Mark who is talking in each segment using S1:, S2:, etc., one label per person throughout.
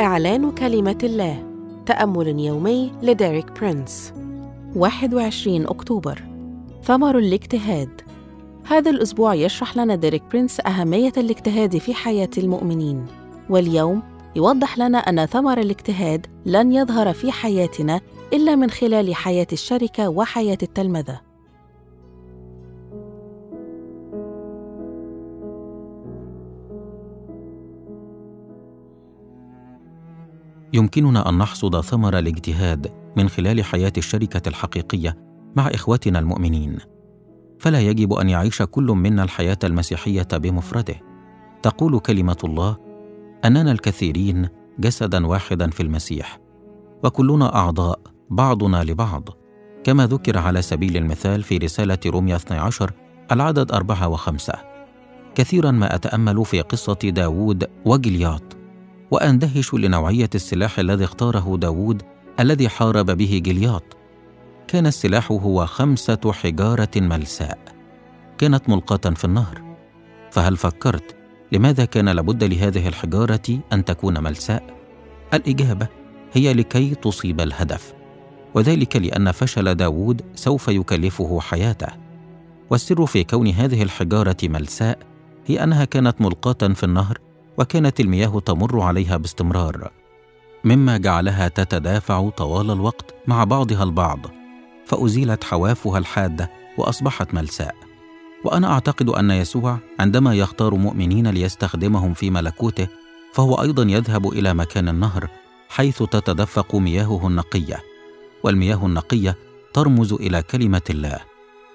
S1: إعلان كلمة الله. تأمل يومي لديريك برينس. 21 أكتوبر. ثمر الاجتهاد. هذا الأسبوع يشرح لنا ديريك برينس أهمية الاجتهاد في حياة المؤمنين. واليوم يوضح لنا أن ثمر الاجتهاد لن يظهر في حياتنا إلا من خلال حياة الشركة وحياة التلمذة.
S2: يمكننا أن نحصد ثمر الاجتهاد من خلال حياة الشركة الحقيقية مع اخوتنا المؤمنين. فلا يجب أن يعيش كل منا الحياة المسيحية بمفرده. تقول كلمة الله أننا الكثيرين جسدا واحدا في المسيح وكلنا أعضاء بعضنا لبعض. كما ذكر على سبيل المثال في رسالة روميا 12 العدد أربعة وخمسة. كثيرا ما أتأمل في قصة داوود وجلياط. وأندهش لنوعية السلاح الذي اختاره داوود الذي حارب به جلياط. كان السلاح هو خمسة حجارة ملساء. كانت ملقاة في النهر. فهل فكرت لماذا كان لابد لهذه الحجارة أن تكون ملساء؟ الإجابة هي لكي تصيب الهدف. وذلك لأن فشل داوود سوف يكلفه حياته. والسر في كون هذه الحجارة ملساء هي أنها كانت ملقاة في النهر وكانت المياه تمر عليها باستمرار مما جعلها تتدافع طوال الوقت مع بعضها البعض فأزيلت حوافها الحادة وأصبحت ملساء. وأنا أعتقد أن يسوع عندما يختار مؤمنين ليستخدمهم في ملكوته فهو أيضا يذهب إلى مكان النهر حيث تتدفق مياهه النقية والمياه النقية ترمز إلى كلمة الله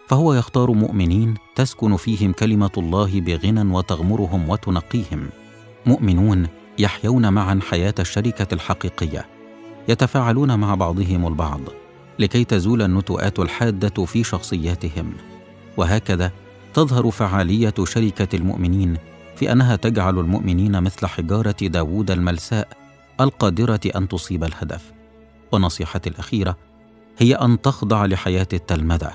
S2: فهو يختار مؤمنين تسكن فيهم كلمة الله بغنى وتغمرهم وتنقيهم. مؤمنون يحيون معا حياة الشركة الحقيقية يتفاعلون مع بعضهم البعض لكي تزول النتوءات الحادة في شخصياتهم. وهكذا تظهر فعالية شركة المؤمنين في أنها تجعل المؤمنين مثل حجارة داوود الملساء القادرة أن تصيب الهدف. ونصيحتي الأخيرة هي أن تخضع لحياة التلمذة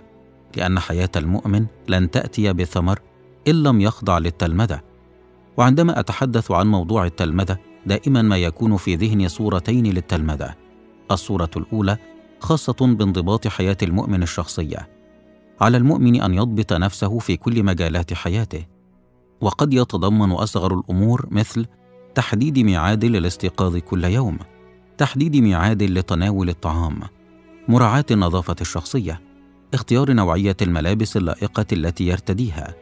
S2: لأن حياة المؤمن لن تأتي بثمر إن لم يخضع للتلمذة. وعندما أتحدث عن موضوع التلمذة دائما ما يكون في ذهني صورتين للتلمذة. الصورة الأولى خاصة بانضباط حياة المؤمن الشخصية. على المؤمن أن يضبط نفسه في كل مجالات حياته. وقد يتضمن أصغر الأمور مثل تحديد ميعاد للاستيقاظ كل يوم تحديد ميعاد لتناول الطعام مراعاة النظافة الشخصية اختيار نوعية الملابس اللائقة التي يرتديها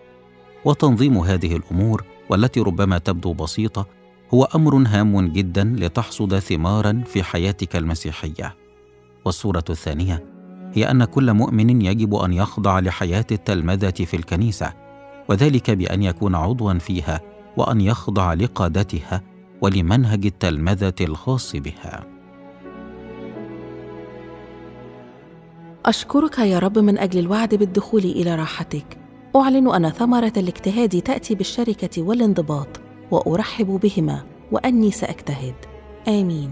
S2: وتنظيم هذه الأمور والتي ربما تبدو بسيطة هو أمر هام جدا لتحصد ثمارا في حياتك المسيحية. والصورة الثانية هي أن كل مؤمن يجب أن يخضع لحياة التلمذة في الكنيسة وذلك بأن يكون عضوا فيها وأن يخضع لقادتها ولمنهج التلمذة الخاص بها.
S1: أشكرك يا رب من أجل الوعد بالدخول إلى راحتك. أعلن أن ثمرة الاجتهاد تأتي بالشركة والانضباط وأرحب بهما وأني سأجتهد. آمين.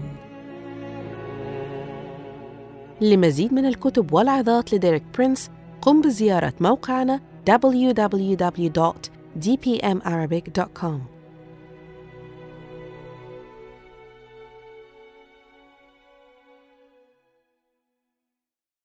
S1: لمزيد من الكتب والعظات لديريك برينس قم بزيارة موقعنا www.dpmarabic.com